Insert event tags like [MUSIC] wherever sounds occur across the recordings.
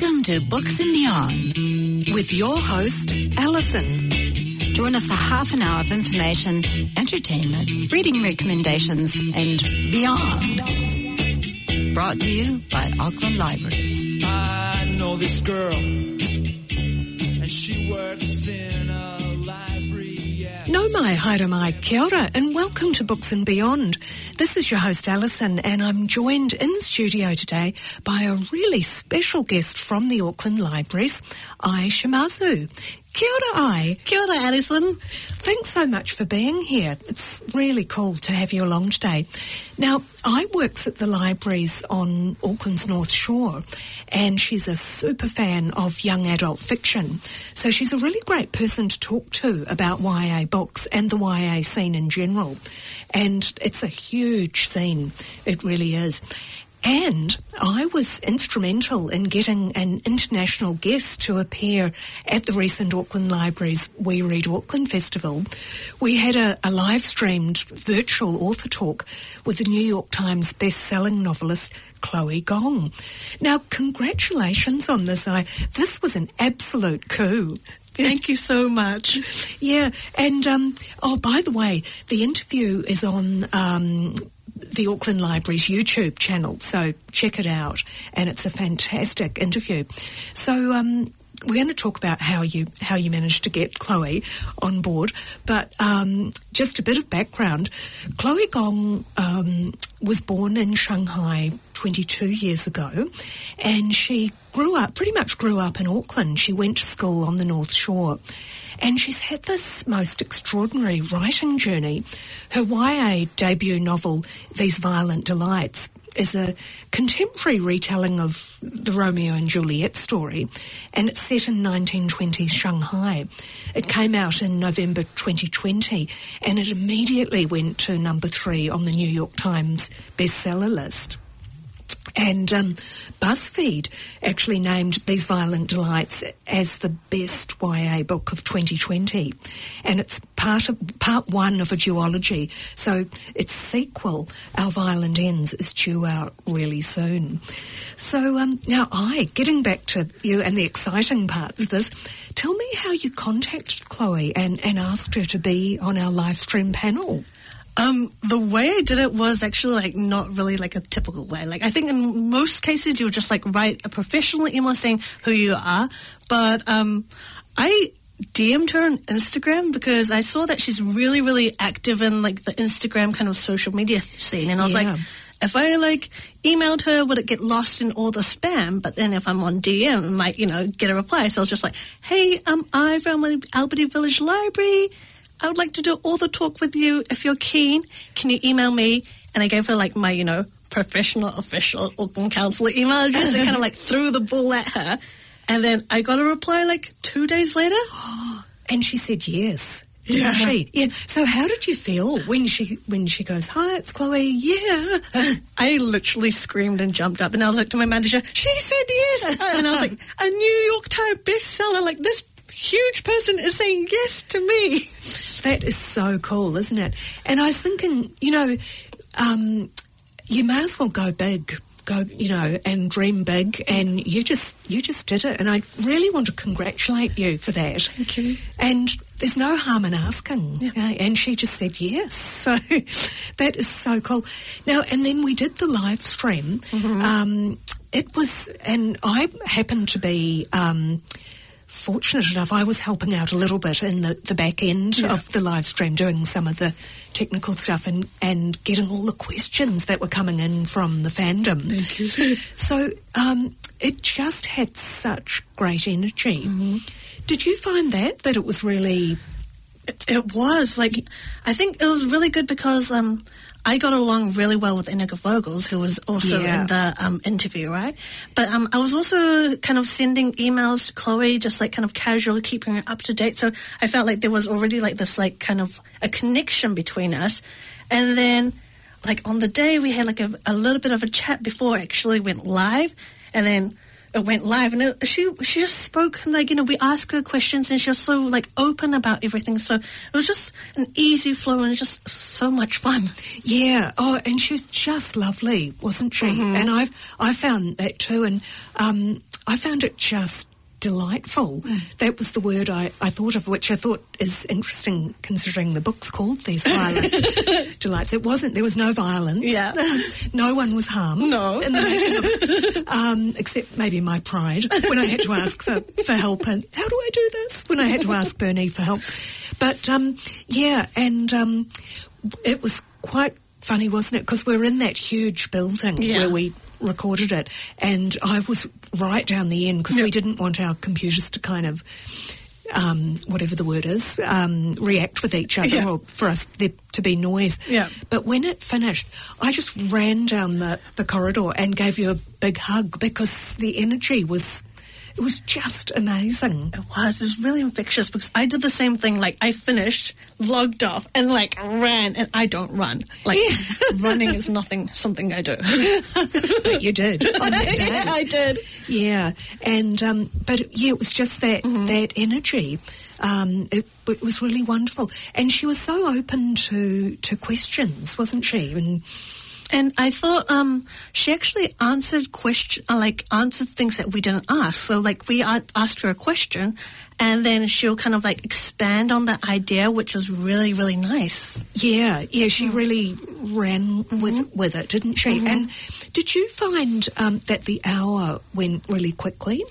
Welcome to Books and Beyond with your host, Alison. Join us for half an hour of information, entertainment, reading recommendations, and beyond. Brought to you by Auckland Libraries. I know this girl, and she works in. Nau mai, haere mai, kia ora, and welcome to Books and Beyond. This is your host Alison, and I'm joined in the studio today by a really special guest from the Auckland Libraries, Ai Shimazu. Kia ora, Ai. Kia ora, Alison. Thanks so much for being here. It's really cool to have you along today. Now, Ai works at the libraries on Auckland's North Shore, and she's a super fan of young adult fiction. So she's a really great person to talk to about YA books and the YA scene in general. And it's a huge scene. It really is. And Ai was instrumental in getting an international guest to appear at the recent Auckland Libraries We Read Auckland Festival. We had a, a live streamed virtual author talk with the New York Times best-selling novelist Chloe Gong. Now, congratulations on this. I, this was an absolute coup. Thank you so much. [LAUGHS] Yeah, and um, oh, by the way, the interview is on um, the Auckland Library's YouTube channel, so check it out, and it's a fantastic interview. So. Um, we're going to talk about how you how you managed to get Chloe on board, but um, just a bit of background. Chloe Gong um, was born in Shanghai 22 years ago, and she grew up pretty much grew up in Auckland. She went to school on the North Shore, and she's had this most extraordinary writing journey. Her YA debut novel, These Violent Delights, is a contemporary retelling of the Romeo and Juliet story, and it's set in 1920s Shanghai. It came out in November 2020, and it immediately went to number three on the New York Times bestseller list. And um, BuzzFeed actually named These Violent Delights as the best YA book of 2020. And it's part, of, part one of a duology. So its sequel, Our Violent Ends, is due out really soon. So um, now Ai, getting back to you and the exciting parts of this, tell me how you contacted Chloe and, and asked her to be on our live stream panel. Um, the way I did it was actually like not really like a typical way. Like I think in most cases you would just like write a professional email saying who you are, but um, I DM'd her on Instagram because I saw that she's really really active in like the Instagram kind of social media scene, and I was Yeah. like. If I like emailed her, would it get lost in all the spam? But then if I'm on DM, I might, you know, get a reply. So I was just like, hey, um, I'm from Albany Village Library. I would like to do all the talk with you. If you're keen, can you email me? And I gave her like my, you know, professional official Auckland Council email address and kind of like [LAUGHS] threw the ball at her. And then I got a reply like two days later. [GASPS] And she said yes. Didn't Yeah. she? Yeah. So how did you feel when she when she goes, Hi, it's Chloe, yeah. [LAUGHS] I literally screamed and jumped up and I was like to my manager, she said yes. [LAUGHS] and I was like, a New York Times bestseller, like this huge person is saying yes to me. That is so cool, isn't it? And I was thinking, you know, um, you may as well go big. Go, you know, and dream big, and you just you just did it, and I really want to congratulate you for that. Thank you. And there's no harm in asking. okay? And she just said yes. So that is so cool. Now, and then we did the live stream. Um, it was, and I happened to be. Um, fortunate enough, I was helping out a little bit in the, the back end of the live stream, doing some of the technical stuff and, and getting all the questions that were coming in from the fandom. Thank you. [LAUGHS] so um, it just had such great energy. Did you find that, that it was really... It, it was like I think it was really good because um, I got along really well with Inika Vogels, who was also Yeah. in the um, interview, right? But um, I was also kind of sending emails to Chloe, just like kind of casual, keeping her up to date. So I felt like there was already like this like kind of a connection between us, and then like on the day we had like a, a little bit of a chat before it actually went live, and then it went live and it, she she just spoke like you know we asked her questions and she was so like open about everything so it was just an easy flow and just so much fun [LAUGHS] Yeah. Oh, and she was just lovely, wasn't she? And I've I found that too. And um, I found it just delightful. That was the word I, I thought of, which I thought is interesting considering the book's called These Violent [LAUGHS] Delights. It wasn't, there was no violence. Yeah. [LAUGHS] no one was harmed. No. in the making of um, except maybe my pride when I had to ask for, for help and how do I do this? When I had to ask Bernie for help. But um, yeah, and um, it was quite funny, wasn't it? Because we're in that huge building Yeah. where we recorded it, and I was right down the end because we didn't want our computers to kind of. Um, whatever the word is, um, react with each other, Yeah. or for us there to be noise. Yeah. But when it finished, I just ran down the, the corridor and gave you a big hug because the energy was, it was just amazing. It was. It was really infectious because I did the same thing. Like I finished, logged off, and like ran. And I don't run. Like [LAUGHS] running is nothing. Something I do. [LAUGHS] But you did on that [LAUGHS] day. yeah, I did. Yeah, and um, but yeah, it was just that Mm-hmm. that energy. Um, it, it was really wonderful, and she was so open to to questions, wasn't she? And And I thought um, she actually answered question, uh, like answered things that we didn't ask. So like we asked her a question, and then she'll kind of like expand on that idea, which was really really nice. yeah, yeah, she really ran with Mm-hmm. with it, didn't she? And did you find um, that the hour went really quickly?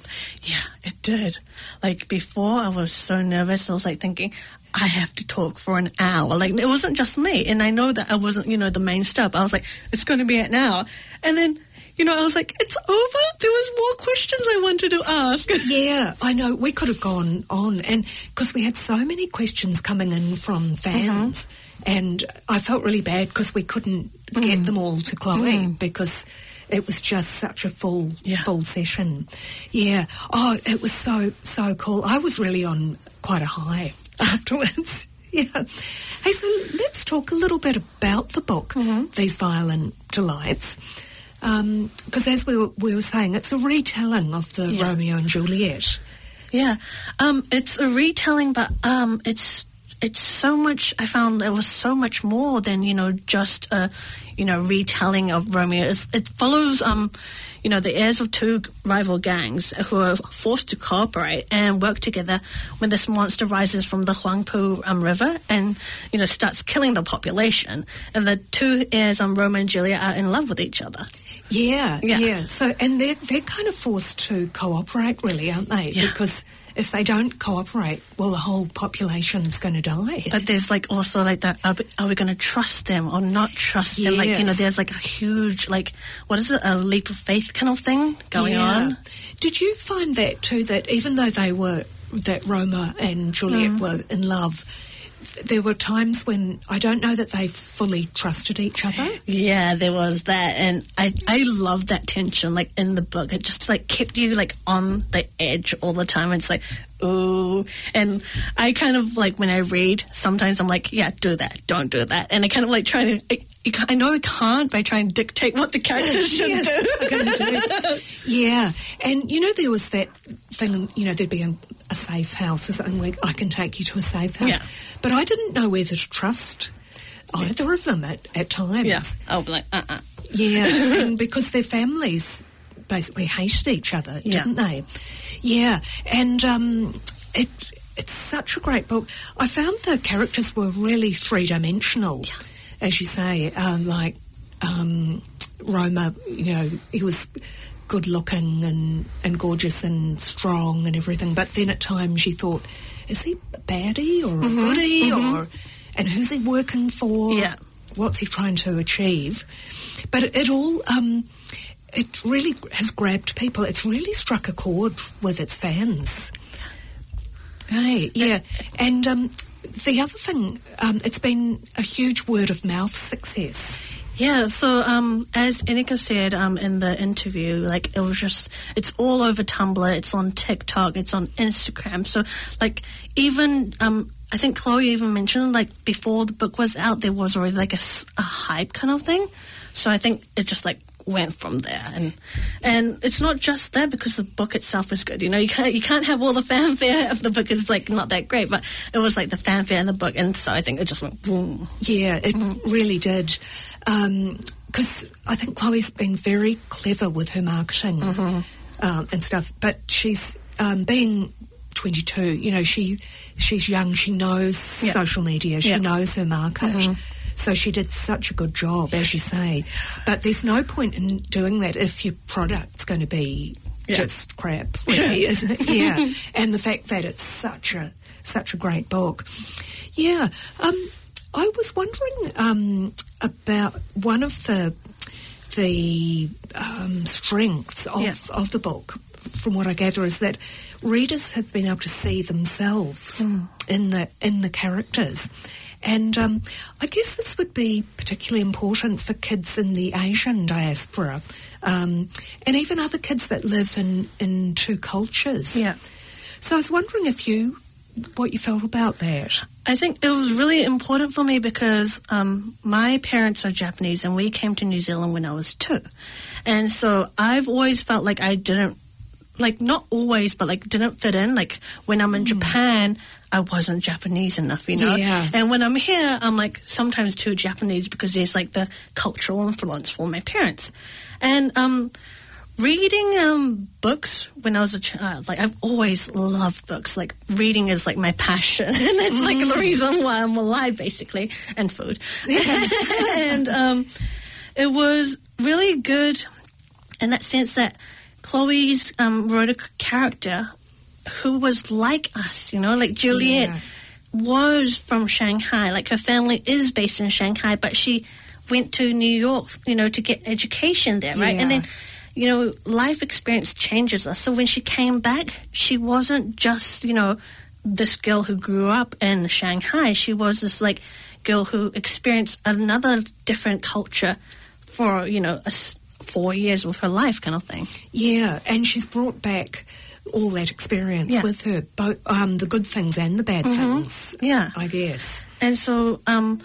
Yeah, it did. Like before, I was so nervous. I was like thinking. I have to talk for an hour. Like it wasn't just me, and I know that I wasn't, you know, the main star. But I was like, it's going to be an hour, and then, you know, I was like, it's over. There was more questions I wanted to ask. [LAUGHS] Yeah, I know. We could have gone on, and because we had so many questions coming in from fans, mm-hmm. and I felt really bad because we couldn't mm-hmm. get them all to Chloe mm-hmm. because it was just such a full Yeah. full session. Yeah. Oh, it was so so cool. I was really on quite a high [LAUGHS] afterwards. [LAUGHS] Yeah. Hey, so let's talk a little bit about the book, These Violent Delights. Because as we were, we were saying, it's a retelling of the Yeah. Romeo and Juliet. Yeah, um, it's a retelling, but um, it's it's so much. I found it was so much more than you know just a you know retelling of Romeo. It's, it follows um, you know the heirs of two rival gangs who are forced to cooperate and work together when this monster rises from the Huangpu um, River and you know starts killing the population. And the two heirs, um, Romeo and Julia, are in love with each other. Yeah, Yeah. yeah. So, and they're, they're kind of forced to cooperate, really, aren't they? Yeah. Because if they don't cooperate, well, the whole population's going to die. But there's like also like that. Are we, are we going to trust them or not trust them? Like you know, there's like a huge like what is it? A leap of faith kind of thing going Yeah. on. Did you find that too? That even though they were that Roma and Juliette Mm. were in love, there were times when I don't know that they fully trusted each other. Yeah, there was that, and I I love that tension like in the book. It just like kept you like on the edge all the time. It's like ooh, and I kind of like when I read, sometimes I'm like, yeah, do that, don't do that, and I kind of like try to. I, I know I can't by trying to dictate what the characters [LAUGHS] should Yes, do. do. [LAUGHS] Yeah, and you know there was that thing. You know there'd be a, a safe house or something where I can take you to a safe house, Yeah. but I didn't know whether to trust either of them at, at times. Yeah, I'll be like, uh, uh Yeah, [LAUGHS] and because their families basically hated each other, Yeah. didn't they? Yeah, and um, it it's such a great book. I found the characters were really three dimensional, as you say. Um, like um, Roma, you know, he was good looking and, and gorgeous and strong and everything, but then at times you thought, is he a baddie or a goodie or and who's he working for? Yeah. what's he trying to achieve? But it, it all, um, it really has grabbed people. It's really struck a chord with its fans. Hey, yeah. And um, the other thing, um, it's been a huge word of mouth success. Yeah, so um, as Inika said um, in the interview, like it was just, it's all over Tumblr, it's on TikTok, it's on Instagram. So, like, even, um, I think Chloe even mentioned, like, before the book was out, there was already like a hype kind of thing. So I think it just like went from there, and and it's not just that because the book itself is good. You know, you can't you can't have all the fanfare if the book is like not that great, but it was like the fanfare in the book, and so I think it just went boom. Yeah, it really did. Because I think Chloe's been very clever with her marketing. um, and stuff. But she's um, being 22. You know, she she's young. She knows Yeah. social media. She Yeah. knows her market. So she did such a good job, as you say. But there's no point in doing that if your product's going to be Yeah. just crap, [LAUGHS] really, isn't it? Yeah. and the fact that it's such a such a great book. Yeah. Um, I was wondering um, about one of the the um, strengths of, Yeah. of the book, from what I gather, is that readers have been able to see themselves in the in the characters. And um, I guess this would be particularly important for kids in the Asian diaspora, um, and even other kids that live in, in two cultures. Yeah. So I was wondering if you, what you felt about that. I think it was really important for me because um, my parents are Japanese and we came to New Zealand when I was two. And so I've always felt like I didn't, like, not always, but like, didn't fit in. Like, when I'm in Japan, I wasn't Japanese enough, you know? Yeah. And when I'm here, I'm like sometimes too Japanese because there's like the cultural influence for my parents. And, um, reading um, books when I was a child, like I've always loved books. Like reading is like my passion, [LAUGHS] and it's like the reason why I'm alive, basically, and food. [LAUGHS] and um, it was really good in that sense that Chloe's um, wrote a character who was like us, you know, like Juliette Yeah. was from Shanghai. Like her family is based in Shanghai, but she went to New York, you know, to get education there, right? And then, you know, life experience changes us. So when she came back, she wasn't just, you know, this girl who grew up in Shanghai. She was this like girl who experienced another different culture for, you know, a four years of her life kind of thing. Yeah, and she's brought back all that experience Yeah. with her, both um, the good things and the bad things. Yeah. I guess. And so um,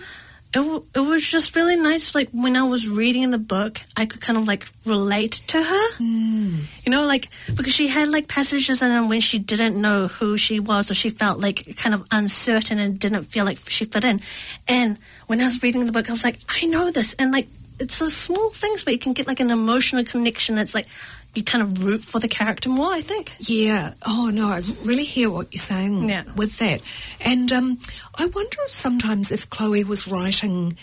it, w- it was just really nice. Like when I was reading the book, I could kind of like relate to her. Mm. You know, like because she had like passages in her when she didn't know who she was or she felt like kind of uncertain and didn't feel like she fit in. And when I was reading the book, I was like, I know this. And like it's the small things, where you can get like an emotional connection. It's like you kind of root for the character more, I think. Yeah. Oh no, I really hear what you're saying Yeah. with that. And um, I wonder if sometimes if Chloe was writing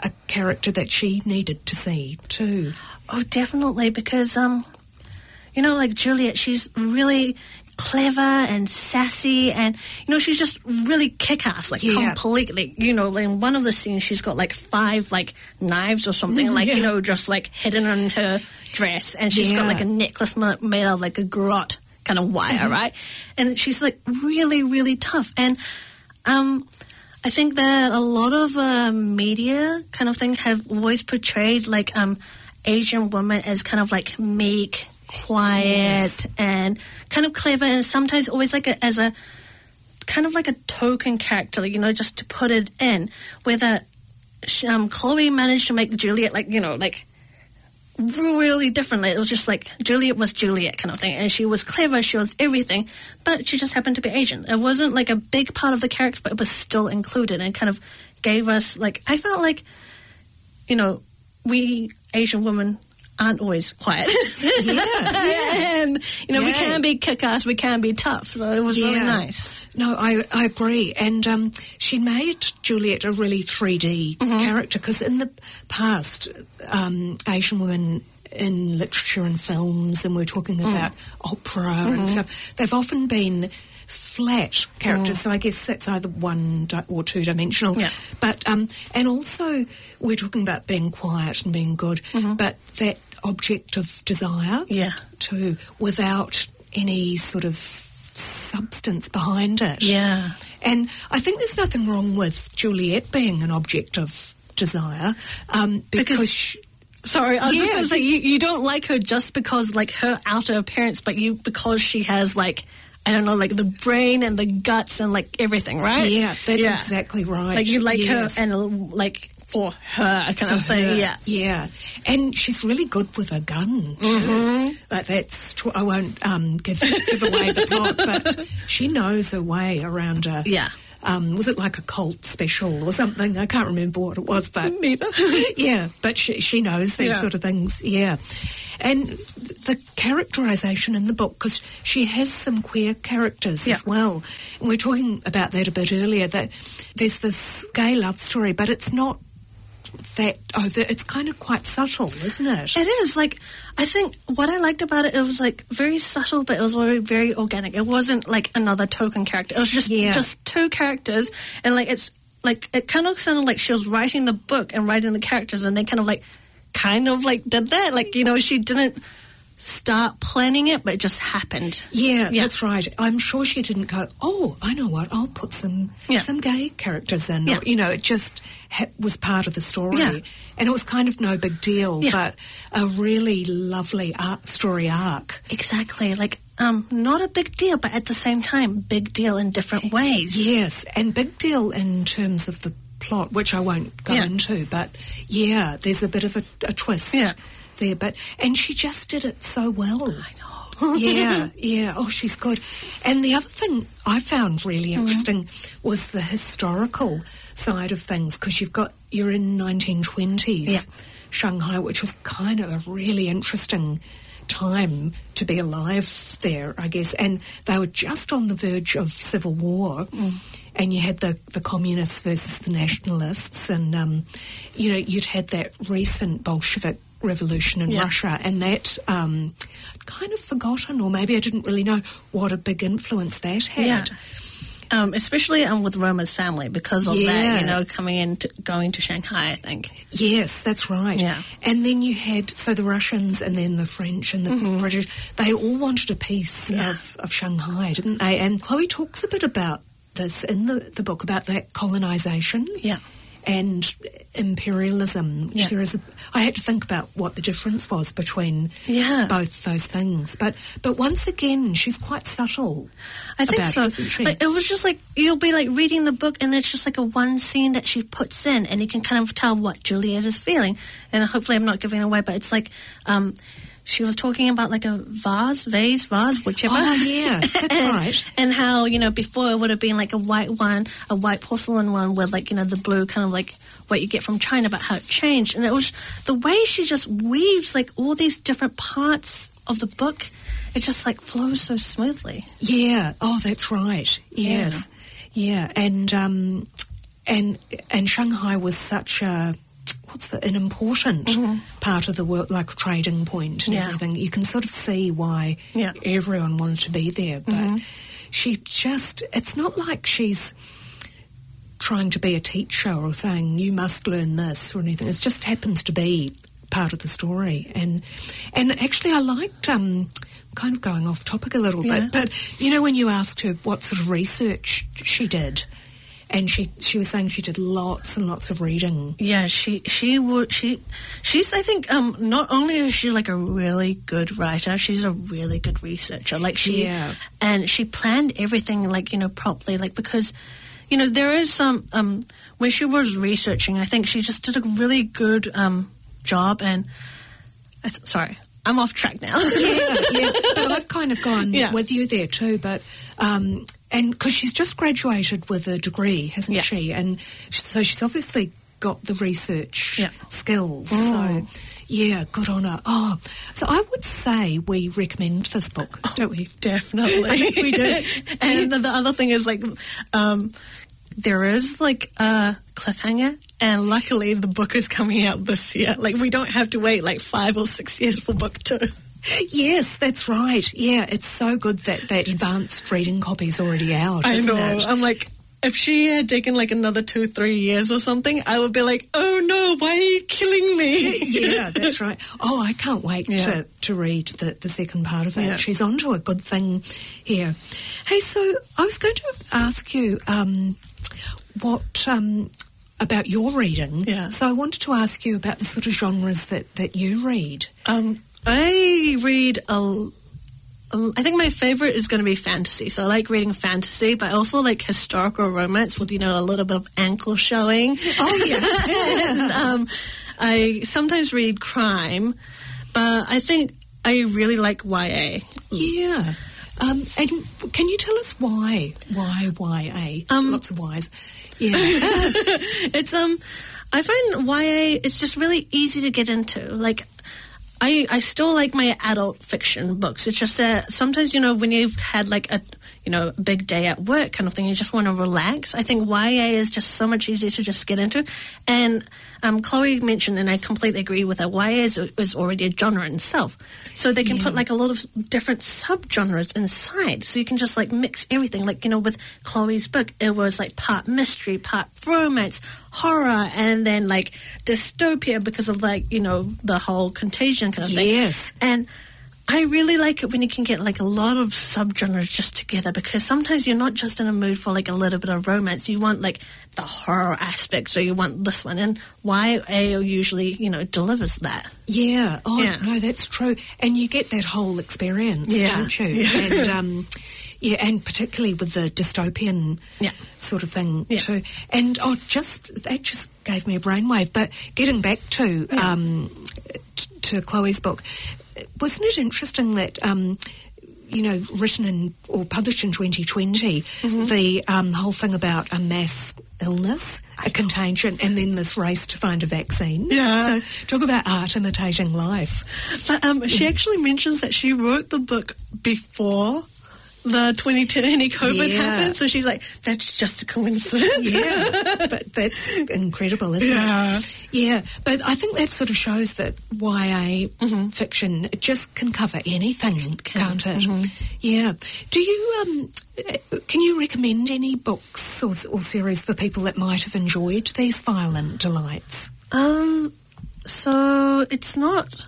a character that she needed to see too. Oh, definitely, because um, you know, like Juliette, she's really clever and sassy, and you know, she's just really kick-ass, like Yeah. completely. You know, in one of the scenes, she's got like five like knives or something, [LAUGHS] like you know, just like hidden on her dress, and she's got like a necklace ma- made of like a garrote kind of wire, Mm-hmm. right? And she's like really, really tough, and um. I think that a lot of uh, media kind of thing have always portrayed like um, Asian women as kind of like meek, quiet, Yes. and kind of clever, and sometimes always like a, as a kind of like a token character, like, you know, just to put it in. Whether um, Chloe managed to make Juliette like you know like really differently. It was just like Juliette was Juliette kind of thing, and she was clever, she was everything, but she just happened to be Asian. It wasn't like a big part of the character, but it was still included and kind of gave us like I felt like, you know, we Asian women aren't always quiet. Yeah, [LAUGHS] and you know we Yeah. can be kick-ass, we can be tough. So it was really nice. No, I, I agree. And um, she made Juliette a really 3D character because in the past, um, Asian women in literature and films, and we're talking about opera and stuff, they've often been flat characters. So I guess that's either one di- or two dimensional. Yeah. But um, and also we're talking about being quiet and being good, but that object of desire Yeah. too, without any sort of substance behind it. Yeah. And I think there's nothing wrong with Juliette being an object of desire um, because, Because- she- Sorry, I was just going to say you, you don't like her just because like her outer appearance, but you because she has like I don't know, like the brain and the guts and like everything, right? yeah, that's exactly right. Like you like Yes. her and like for her kind of For thing. her. Yeah. yeah, and she's really good with a gun. Too. Mm-hmm. But that's I won't um, give give away the plot, but she knows her way around a Yeah. Um, was it like a cult special or something? I can't remember what it was, but [LAUGHS] Neither. [LAUGHS] yeah, but she she knows these Yeah. sort of things. Yeah, and the characterization in the book, because she has some queer characters Yeah. as well. And we are talking about that a bit earlier, that there's this gay love story, but it's not that over, it's kind of quite subtle, isn't it? It is like I think what I liked about it, it was like very subtle, but it was very very organic. It wasn't like another token character. It was just Yeah. just two characters, and like it's like it kind of sounded like she was writing the book and writing the characters, and they kind of like kind of like did that. Like you know, she didn't start planning it, but it just happened. Yeah, Yeah. that's right. I'm sure she didn't go. Oh, I know what. I'll put some Yeah. some gay characters in. Yeah. Or, you know, it just ha- was part of the story, Yeah. and it was kind of no big deal, but a really lovely art story arc. Exactly. Like um, not a big deal, but at the same time, big deal in different ways. Yes, and big deal in terms of the plot, which I won't go into. But yeah, there's a bit of a, a twist Yeah. There. But and she just did it so well. I know. [LAUGHS] yeah, [LAUGHS] yeah. Oh, she's good. And the other thing I found really Mm-hmm. interesting was the historical side of things because you've got you're in 1920s Yeah. Shanghai, which was kind of a really interesting time to be alive there, I guess. And they were just on the verge of civil war. Mm. And you had the, the communists versus the nationalists, and um, you know you'd had that recent Bolshevik revolution in Yeah. Russia, and that um, kind of forgotten, or maybe I didn't really know what a big influence that had. Yeah. Um, especially um, with Roma's family because of that, you know, coming in, to, going to Shanghai, I think. Yes, that's right. Yeah. And then you had so the Russians and then the French and the British. They all wanted a piece Mm-hmm. Yeah. of, of Shanghai, didn't they? And Chloe talks a bit about this in the, the book about that colonization. Yeah. And imperialism. which Yeah. There is a, I had to think about what the difference was between Yeah. both those things. But but once again, she's quite subtle. I think so. it? Like, it was just like you'll be like reading the book, and it's just like a one scene that she puts in, and you can kind of tell what Juliette is feeling. And hopefully, I'm not giving away, but it's like um, she was talking about like a vase, vase, vase, whichever. Oh, yeah, [LAUGHS] that's and, right. And how you know before it would have been like a white one, a white porcelain one with like you know the blue kind of like what you get from China, but how it changed. And it was the way she just weaves like all these different parts of the book. It just like flows so smoothly. Yeah. Oh, that's right. Yes. Yeah. And um, and and Shanghai was such a what's the, an important part of the world, like trading point and Mm-hmm. Yeah. everything. You can sort of see why Yeah. everyone wanted to be there, but Mm-hmm. she just. It's not like she's trying to be a teacher or saying you must learn this or anything. It just happens to be part of the story. And and actually, I liked. Um, Kind of going off topic a little Yeah. bit, but you know when you asked her what sort of research she did, and she she was saying she did lots and lots of reading. Yeah, she she would she she's I think um not only is she like a really good writer, she's a really good researcher. Like she Yeah. and she planned everything like you know properly like because you know there is some um when she was researching, I think she just did a really good um job and th- sorry, I'm off track now. Yeah, yeah. [LAUGHS] But I've kind of gone Yeah. with you there too. But um, and because she's just graduated with a degree, hasn't Yeah. she? And so she's obviously got the research Yeah. skills. Mm. So yeah, good on her. Oh, so I would say we recommend this book, don't we? [LAUGHS] Definitely. [LAUGHS] we do. and the, the other thing is like, um, there is like a cliffhanger, and luckily the book is coming out this year. Like we don't have to wait like five or six years for book two. [LAUGHS] Yes, that's right. Yeah, it's so good that that advanced reading copy's already out. I know. It? I'm like. If she had taken like another two, three years or something, I would be like, "Oh no, why are you killing me?" [LAUGHS] yeah, [LAUGHS] that's right. Oh, I can't wait Yeah. to, to read the, the second part of it. Yeah. She's onto a good thing here. Hey, so I was going to ask you um, what um, about your reading. Yeah. So I wanted to ask you about the sort of genres that, that you read. Um, I read a. a- I think my favorite is going to be fantasy. So I like reading fantasy, but I also like historical romance with you know a little bit of ankle showing. Oh, yeah. [LAUGHS] and, um, I sometimes read crime, but I think I really like YA. yeah. Um, and can you tell us why? Why YA? Um, Lots of Ys. Yeah. [LAUGHS] it's um I find YA it's just really easy to get into. Like I I still like my adult fiction books. It's just that sometimes you know when you've had like a you know big day at work kind of thing, you just want to relax. I think YA is just so much easier to just get into, and um, Chloe mentioned, and I completely agree with her. YA is, is already a genre in itself, so they can put like a lot of different subgenres inside. So you can just like mix everything. Like you know, with Chloe's book, it was like part mystery, part romance, horror, and then like dystopia because of like you know the whole contagion kind of thing. Yes. And I really like it when you can get like a lot of subgenres just together because sometimes you're not just in a mood for like a little bit of romance. You want like the horror aspect, so you want this one. And YA usually, you know, delivers that. Yeah. Oh, Yeah. no, that's true. And you get that whole experience, Yeah. don't you? Yeah. And [LAUGHS] um, yeah, and particularly with the dystopian Yeah. sort of thing Yeah. too. And oh, just that just gave me a brainwave. But getting back to um, t- to Chloe's book, wasn't it interesting that? Um, you know, written in or published in 2020, Mm-hmm. the um, whole thing about a mass illness, a contagion, and then this race to find a vaccine. Yeah. So talk about art imitating life. But um, she actually mentions that she wrote the book before the 2020 COVID Yeah. happened. So she's like, that's just a coincidence. Yeah, [LAUGHS] but that's incredible, isn't Yeah. it? Yeah, but I think that sort of shows that YA fiction it just can cover anything, can't it? Yeah. Do you um, uh, can you recommend any books or, or series for people that might have enjoyed these violent delights? Um, so it's not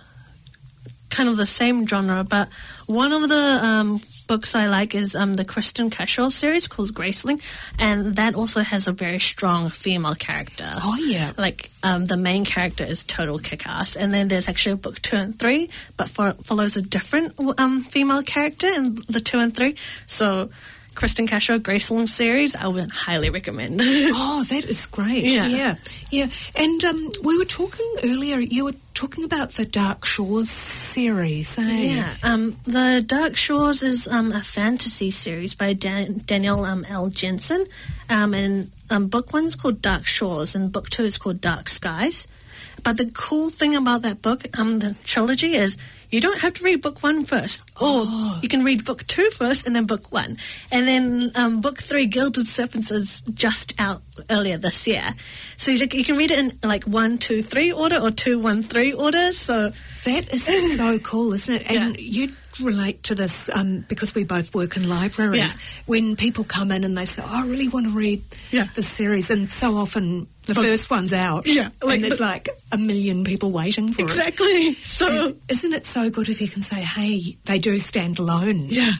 kind of the same genre, but one of the um, books I like is um, the Kristin Cashore series called Graceling, and that also has a very strong female character. Oh, yeah. like um, the main character is total kick-ass, and then there's actually a book two and three, but for, follows a different um, female character in the two and three. So. Kristin Cashore Graceling series, I would highly recommend. [LAUGHS] Oh, that is great. Yeah. yeah. yeah. And um, we were talking earlier, you were talking about the Dark Shores series, eh? Yeah, um, the Dark Shores is um, a fantasy series by Dan- Danielle um, L. Jensen, um, and um, book one's called Dark Shores, and book two is called Dark Skies. But the cool thing about that book, um, the trilogy, is you don't have to read book one first, or you can read book two first and then book one, and then um, book three, Gilded Serpents, is just out earlier this year, so you, you can read it in like one, two, three order or two, one, three order. So That is so [LAUGHS] cool, isn't it? And you relate to this um, because we both work in libraries. Yeah. When people come in and they say, oh, I really want to read Yeah. this series, and so often the But- first one's out. Yeah, like and there's the- like a million people waiting for it. exactly, so. And isn't it so good if you can say, hey, they do stand alone? Yeah.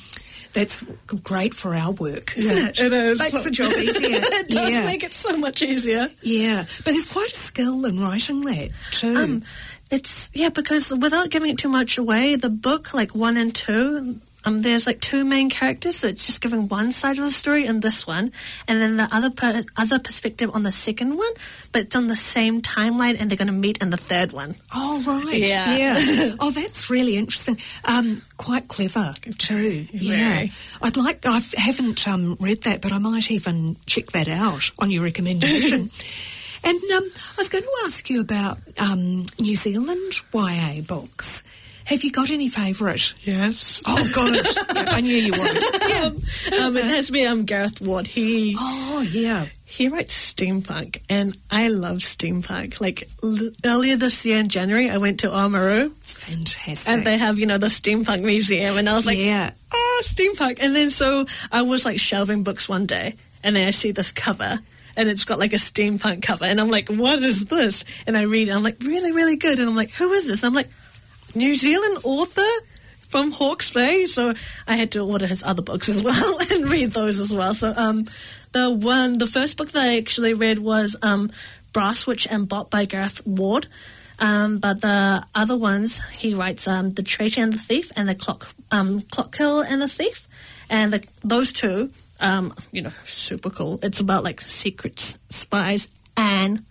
That's great for our work, isn't Yeah, it? it is. Makes the job [LAUGHS] easier. it does yeah. make it so much easier. Yeah, but there's quite a skill in writing that too. Um, it's yeah, because without giving it too much away, the book like one and two, um, there's like two main characters, so it's just giving one side of the story in this one, and then the other per- other perspective on the second one, but it's on the same timeline, and they're going to meet in the third one. Oh right, Yeah. yeah. [LAUGHS] oh, that's really interesting. Um, quite clever too. Yeah, Very. I'd like. I haven't um, read that, but I might even check that out on your recommendation. [LAUGHS] and um, I was going to ask you about um, New Zealand YA books. Have you got any favourite? Yes. Oh God, Yeah, [LAUGHS] I knew you would. um, um, it has to be um, Gareth Ward. He Oh yeah. he writes steampunk, and I love steampunk. Like l- earlier this year in January, I went to Oamaru. Fantastic. and they have you know the steampunk museum and i was like Yeah. oh steampunk and then so i was like shelving books one day and then i see this cover and it's got like a steampunk cover and i'm like what is this? And i read it i'm like really really good. And i'm like who is this? I'm like new zealand author from hawke's bay. So i had to order his other books as [LAUGHS] well and read those as well. So um the one the first book that i actually read was um brass witch and bot by gareth ward. Um, but the other ones, he writes um, The Traitor and the Thief and The Clock, um, Clockill and the Thief. And the, those two, um, you know, super cool. It's about like secrets, spies, and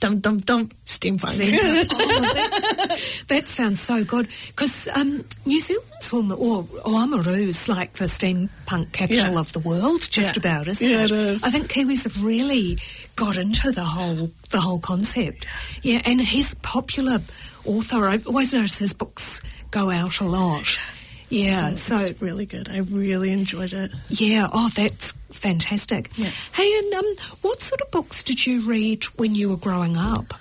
dum dum dum steampunk. [LAUGHS] oh, that, sounds so good because um, New Zealand's almo- or Oamaru's like the steampunk capital Yeah. of the world, just Yeah. about, isn't Yeah, it? it is. I think Kiwis have really got into the whole the whole concept. Yeah, and he's a popular author. I've always noticed his books go out a lot. Yeah, so, it's really good. I really enjoyed it. yeah, oh, that's fantastic. Yeah. Hey, and um, what sort of books did you read when you were growing up?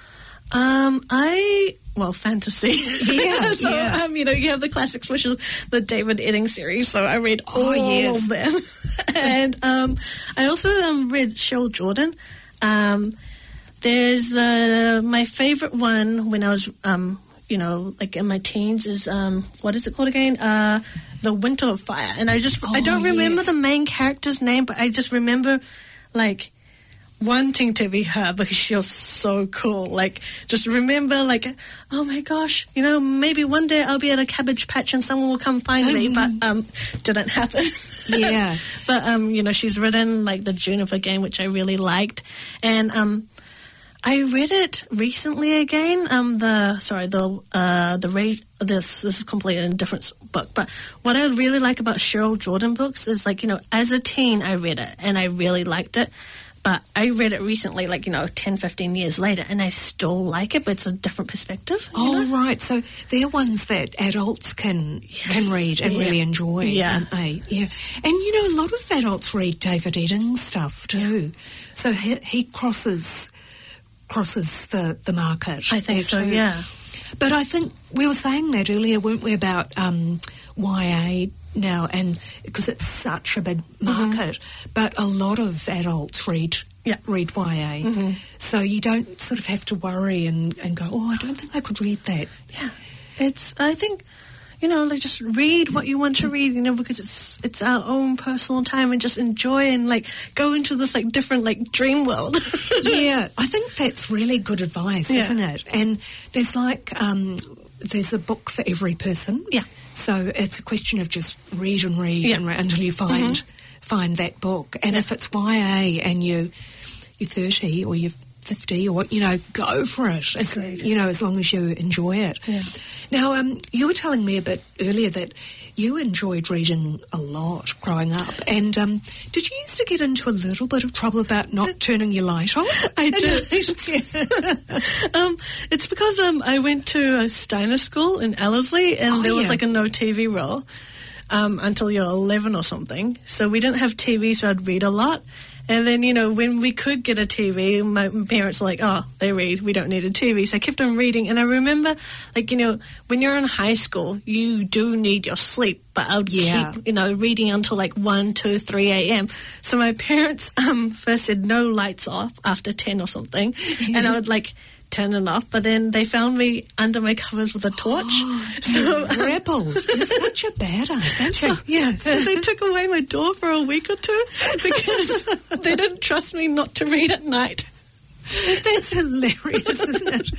Um, I well, fantasy. Yeah, [LAUGHS] so yeah. um, you know, you have the classics, which is the David Edding series. So I read Oh, all yes. of them, [LAUGHS] and um, I also um, read Sherryl Jordan. Um, there's uh, my favorite one when I was, um, you know, like in my teens is um, what is it called again? Uh, the Winter of Fire, and I just I Oh, don't remember yes. the main character's name, but I just remember like wanting to be her because she was so cool. Like, just remember, like, oh my gosh, you know, maybe one day I'll be at a cabbage patch and someone will come find me, but um, didn't happen. Yeah. [LAUGHS] but um, you know, she's written like the Juniper game, which I really liked, and um. I read it recently again. Um, the sorry, the uh, the rage. This this is completely a different book, but what I really like about Sherryl Jordan books is like you know, as a teen, I read it and I really liked it. But I read it recently, like you know, 10, 15 years later, and I still like it, but it's a different perspective. Oh know? right, so they're ones that adults can can read and Yeah. really enjoy, Yeah. aren't they? Yeah, and you know a lot of adults read David Eddings stuff too, so he, he crosses crosses the the market. I think so. Yeah. But I think we were saying that earlier, weren't we, about um, YA now, and because it's such a big market, but a lot of adults read Yeah. read YA, so you don't sort of have to worry and, and go, oh, I don't think I could read that. Yeah, it's. I think, you know, like just read what you want to read. You know, because it's it's our own personal time and just enjoy and like go into this like different like dream world. [LAUGHS] yeah, I think that's really good advice, Yeah. isn't it? And there's like um, there's a book for every person. Yeah. So it's a question of just read and read Yeah. Mm-hmm. and read until you find find that book. And if it's YA and you you're 30 or you're 50 or you know go for it. As, you know as long as you enjoy it. Yeah. Now um, you were telling me a bit earlier that you enjoyed reading a lot growing up, and um, did you used to get into a little bit of trouble about not turning your light on? [LAUGHS] I do. [LAUGHS] um, it's because um, I went to a Steiner school in Ellerslie, and Oh, there was yeah. like a no TV rule um, until you're 11 or something. So we didn't have TV, so I'd read a lot. And then, you know, when we could get a TV, my parents were like, oh, they read, we don't need a TV. So I kept on reading. And I remember, like, you know, when you're in high school, you do need your sleep. But I would Yeah. keep, you know, reading until like 1, 2, 3 a.m. So my [LAUGHS] parents um, first said no lights off after 10 or something. and I would, like, turn it off. But then they found me under my covers with a torch. [GASPS] [LAUGHS] so, um, Rebel. You're such a badass, aren't you? so, yeah, so they [LAUGHS] took away my door for a week or two because [LAUGHS] they didn't trust me not to read at night. [LAUGHS] That's hilarious, isn't it?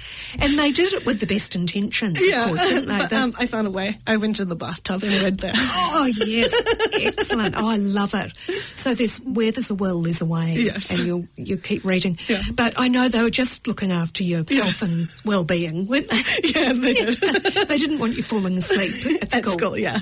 And they did it with the best intentions, of course, didn't they? [LAUGHS] But, um, I found a way. I went to the bathtub and read there. Oh yes, [LAUGHS] excellent! Oh, I love it. So there's where there's a will, there's a way, Yes. and you you keep reading. Yeah. But I know they were just looking after your health and well-being, weren't they? yeah, they did. they didn't want you falling asleep at At school. school, yeah.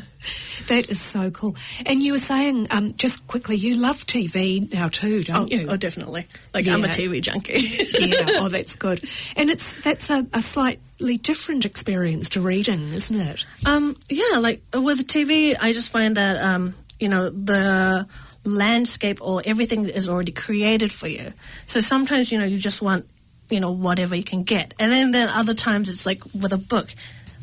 That is so cool. And you were saying, um, just quickly, you love TV now too, Oh, don't you? oh, definitely. Like, I'm a TV junkie. Yeah. Oh, that's good. And it's that's a, a slightly different experience to reading, isn't it? Um, yeah, like with TV, I just find that um, you know the landscape or everything is already created for you. So sometimes you know you just want you know whatever you can get, and then then other times it's like with a book.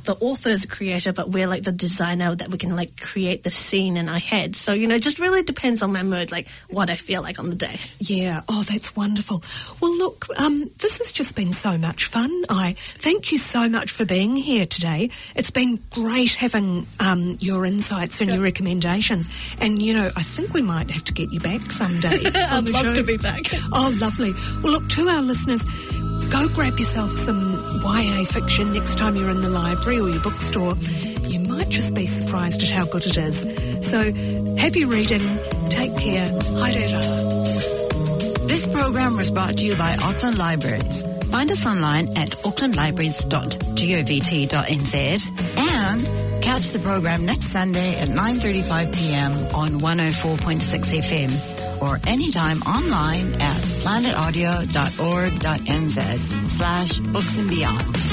The author is a creator, but we're like the designer that we can like create the scene in our head. So you know, it just really depends on my mood, like what I feel like on the day. Yeah. Oh, that's wonderful. Well, look, um, this has just been so much fun. I thank you so much for being here today. It's been great having um, your insights and your recommendations. And you know, I think we might have to get you back someday. [LAUGHS] I'd love show. to be back. Oh, lovely. Well, look, to our listeners, go grab yourself some YA fiction next time you're in the library or your bookstore. You might just be surprised at how good it is. So, happy reading. Take care. Haere. This program was brought to you by Auckland Libraries. Find us online at aucklandlibraries.govt.nz and catch the program next Sunday at 9.35 p.m. on 104.6 FM or anytime online at planetaudio.org.nz slash books and beyond.